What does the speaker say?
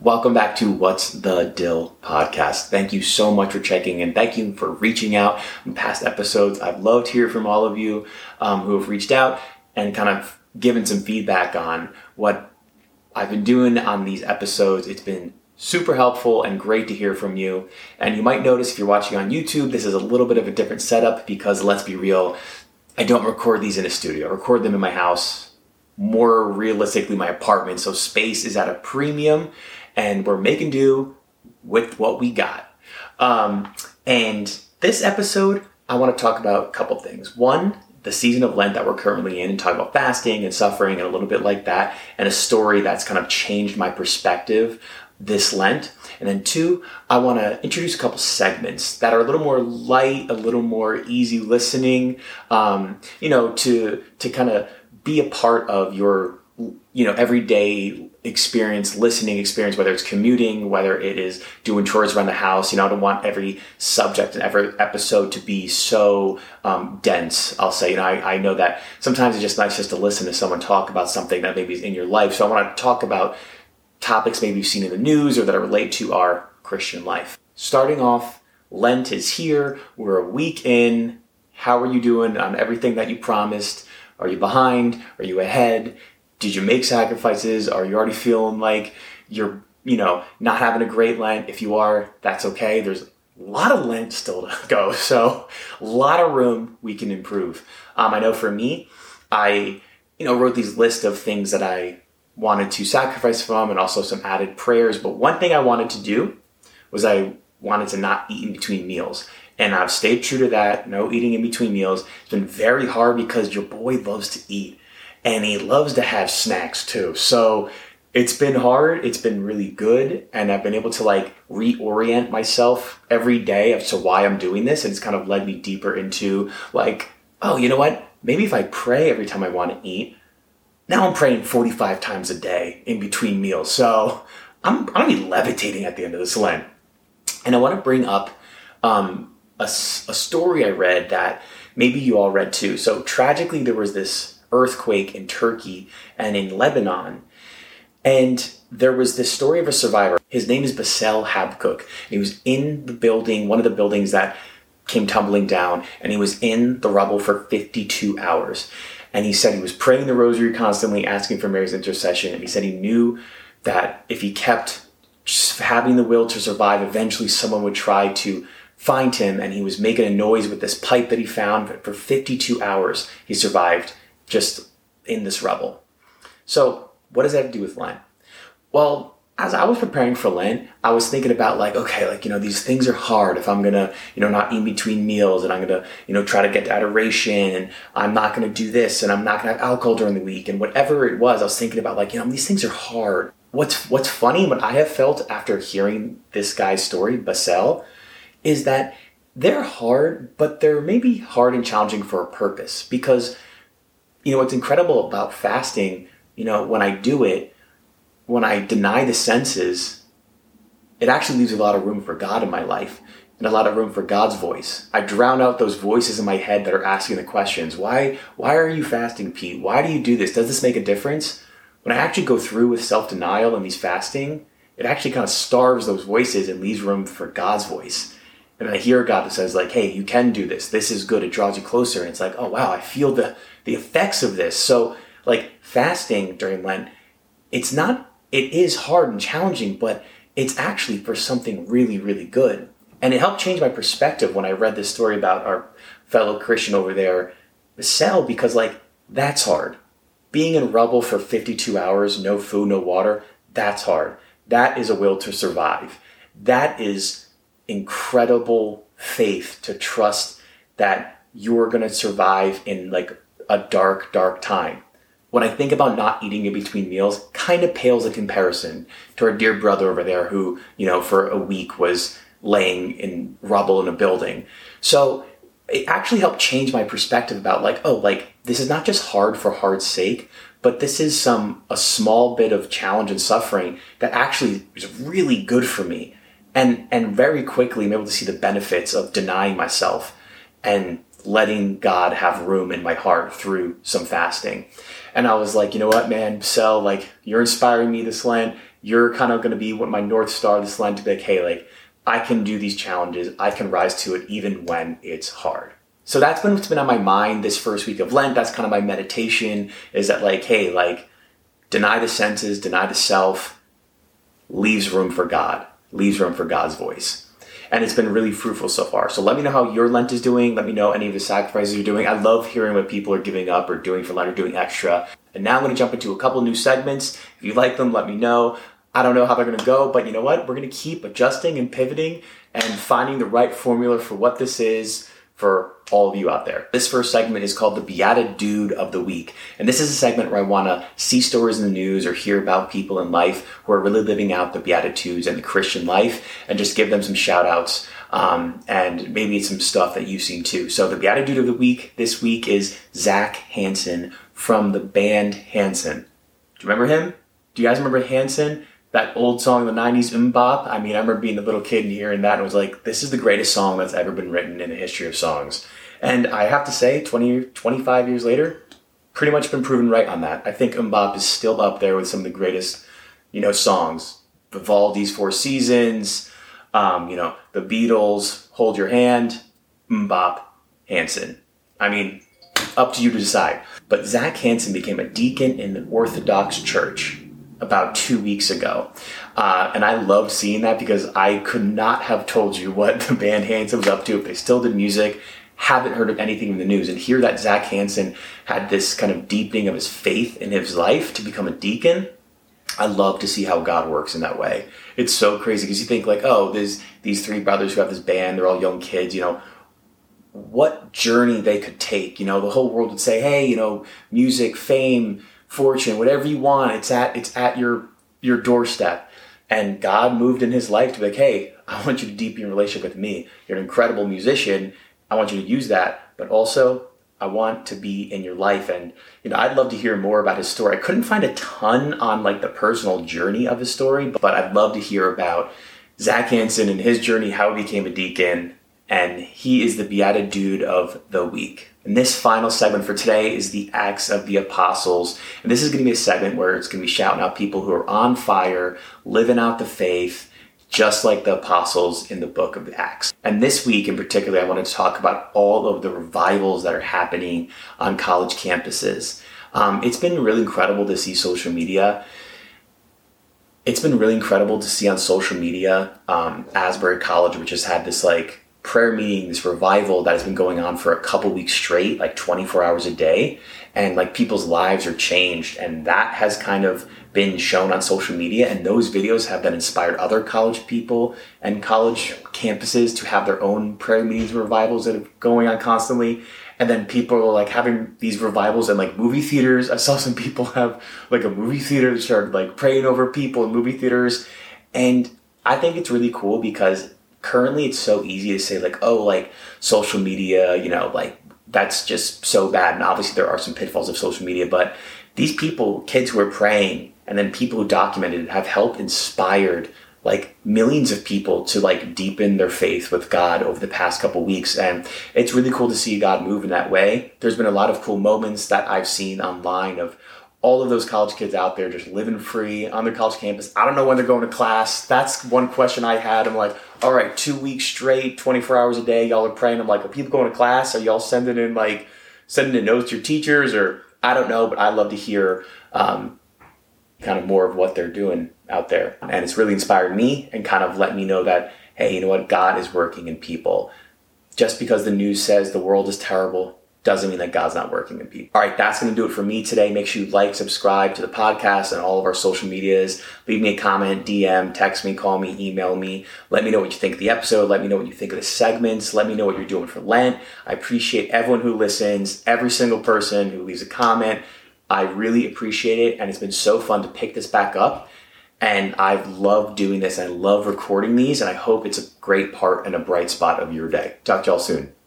Welcome back to What's the Dill podcast. Thank you so much for checking in. Thank you for reaching out in past episodes. I've loved hearing from all of you um, who have reached out and kind of given some feedback on what I've been doing on these episodes. It's been super helpful and great to hear from you. And you might notice if you're watching on YouTube, this is a little bit of a different setup because let's be real, I don't record these in a studio. I record them in my house more realistically my apartment. So space is at a premium and we're making do with what we got. Um, and this episode, I want to talk about a couple things. One, the season of Lent that we're currently in and talk about fasting and suffering and a little bit like that, and a story that's kind of changed my perspective this Lent. And then two, I want to introduce a couple segments that are a little more light, a little more easy listening, um, you know, to to kind of be a part of your you know everyday experience listening experience whether it's commuting whether it is doing chores around the house you know i don't want every subject and every episode to be so um, dense i'll say you know I, I know that sometimes it's just nice just to listen to someone talk about something that maybe is in your life. So i want to talk about topics maybe you've seen in the news or that relate to our christian life. Starting off lent is here. We're a week in. How are you doing on everything that you promised? Are you behind? Are you ahead? Did you make sacrifices? Are you already feeling like you're, you know, not having a great Lent? If you are, that's okay. There's a lot of Lent still to go. So a lot of room we can improve. Um, I know for me, I, you know, wrote these list of things that I wanted to sacrifice from and also some added prayers. But one thing I wanted to do was I wanted to not eat in between meals. And I've stayed true to that. No eating in between meals. It's been very hard because your boy loves to eat and he loves to have snacks too. So it's been hard. It's been really good. And I've been able to like reorient myself every day as to why I'm doing this. And it's kind of led me deeper into like, oh, you know what? Maybe if I pray every time I want to eat, now I'm praying 45 times a day in between meals. So I'm, I'm gonna be levitating at the end of this Lent. And I want to bring up um, a, a story I read that maybe you all read too. So tragically, there was this earthquake in Turkey and in Lebanon. And there was this story of a survivor. His name is Basel Habkuk. He was in the building, one of the buildings that came tumbling down, and he was in the rubble for 52 hours. And he said he was praying the rosary constantly, asking for Mary's intercession. And he said he knew that if he kept having the will to survive, eventually someone would try to find him and he was making a noise with this pipe that he found. But for 52 hours, he survived just in this rubble. So, what does that have to do with Lent? Well, as I was preparing for Lent, I was thinking about like, okay, like, you know, these things are hard if I'm gonna, you know, not eat between meals and I'm gonna, you know, try to get to adoration and I'm not gonna do this and I'm not gonna have alcohol during the week and whatever it was, I was thinking about like, you know, these things are hard. What's what's funny, what I have felt after hearing this guy's story, Basel, is that they're hard, but they're maybe hard and challenging for a purpose. Because, you know, what's incredible about fasting, you know, when I do it, when I deny the senses, it actually leaves a lot of room for God in my life and a lot of room for God's voice. I drown out those voices in my head that are asking the questions. Why why are you fasting, Pete? Why do you do this? Does this make a difference? When I actually go through with self-denial and these fasting, it actually kind of starves those voices and leaves room for God's voice and I hear God that says like, "Hey, you can do this. This is good. It draws you closer." And it's like, "Oh wow, I feel the the effects of this." So like fasting during Lent, it's not. It is hard and challenging, but it's actually for something really, really good. And it helped change my perspective when I read this story about our fellow Christian over there, Basel, because like that's hard. Being in rubble for 52 hours, no food, no water, that's hard. That is a will to survive. That is incredible faith to trust that you're going to survive in like a dark, dark time. When I think about not eating in between meals, kind of pales in comparison to our dear brother over there who, you know, for a week was laying in rubble in a building. So it actually helped change my perspective about like, oh, like this is not just hard for hard's sake, but this is some a small bit of challenge and suffering that actually is really good for me and and very quickly I'm able to see the benefits of denying myself and letting God have room in my heart through some fasting. And I was like, you know what, man, Sel, like you're inspiring me this Lent. you're kind of going to be what my North Star this Lent to be like, hey, like, I can do these challenges. I can rise to it even when it's hard. So that's been what's been on my mind this first week of Lent. That's kind of my meditation is that like, hey, like deny the senses, deny the self, leaves room for God, leaves room for God's voice. And it's been really fruitful so far. So let me know how your Lent is doing. Let me know any of the sacrifices you're doing. I love hearing what people are giving up or doing for Lent or doing extra. And now I'm going to jump into a couple new segments. If you like them, let me know. I don't know how they're going to go, but you know what? We're going to keep adjusting and pivoting and finding the right formula for what this is for all of you out there. This first segment is called the Beatitude of the Week. And this is a segment where I want to see stories in the news or hear about people in life who are really living out the Beatitudes and the Christian life and just give them some shout outs um, and maybe some stuff that you've seen too. So the Beatitude of the Week this week is Zach Hanson from the band Hanson. Do you remember him? Do you guys remember Hanson? That old song in the 90s, MMMBop. I mean, I remember being a little kid and hearing that and was like, this is the greatest song that's ever been written in the history of songs. And I have to say, 20, 25 years later, pretty much been proven right on that. I think MMMBop is still up there with some of the greatest, you know, songs. Vivaldi's Four Seasons, um, you know, the Beatles, Hold Your Hand, MMMBop, Hanson. I mean, up to you to decide. But Zach Hanson became a deacon in the Orthodox Church about two weeks ago. Uh, and I loved seeing that because I could not have told you what the band Hanson was up to if they still did music. Haven't heard of anything in the news. And hear that Zach Hanson had this kind of deepening of his faith in his life to become a deacon. I love to see how God works in that way. It's so crazy because you think like, oh, there's these three brothers who have this band. They're all young kids. You know, what journey they could take. You know, the whole world would say, hey, you know, music, fame, fortune, whatever you want. It's at it's at your your doorstep. And God moved in his life to be like, hey, I want you to deepen your relationship with me. You're an incredible musician. I want you to use that, but also I want to be in your life. And you know, I'd love to hear more about his story. I couldn't find a ton on like the personal journey of his story, but I'd love to hear about Zach Hanson and his journey, how he became a deacon, and he is the beatitude of the week. And this final segment for today is the Acts of the Apostles. And this is going to be a segment where it's going to be shouting out people who are on fire, living out the faith, just like the apostles in the book of Acts. And this week in particular, I wanted to talk about all of the revivals that are happening on college campuses. Um, it's been really incredible to see social media. It's been really incredible to see on social media um, Asbury College, which has had this like prayer meeting, this revival that has been going on for a couple weeks straight, like 24 hours a day. And like people's lives are changed. And that has kind of been shown on social media. And those videos have then inspired other college people and college campuses to have their own prayer meetings and revivals that are going on constantly. And then people are like having these revivals in like movie theaters. I saw some people have like a movie theater that started like praying over people in movie theaters. And I think it's really cool because currently it's so easy to say like oh like social media you know like that's just so bad and obviously there are some pitfalls of social media but these people kids who are praying and then people who documented it have helped inspired like millions of people to like deepen their faith with God over the past couple weeks and it's really cool to see God move in that way. There's been a lot of cool moments that I've seen online of all of those college kids out there just living free on their college campus. I don't know when they're going to class. That's one question I had. I'm like, all right, two weeks straight, 24 hours a day, y'all are praying. I'm like, are people going to class? Are y'all sending in like sending in notes to your teachers or I don't know, but I love to hear um, kind of more of what they're doing out there. And it's really inspired me and kind of let me know that, hey, you know what? God is working in people. Just because the news says the world is terrible doesn't mean that God's not working in people. All right, that's going to do it for me today. Make sure you like, subscribe to the podcast and all of our social medias. Leave me a comment, DM, text me, call me, email me. Let me know what you think of the episode. Let me know what you think of the segments. Let me know what you're doing for Lent. I appreciate everyone who listens, every single person who leaves a comment. I really appreciate it, and it's been so fun to pick this back up. And I've loved doing this. I love recording these, and I hope it's a great part and a bright spot of your day. Talk to y'all soon.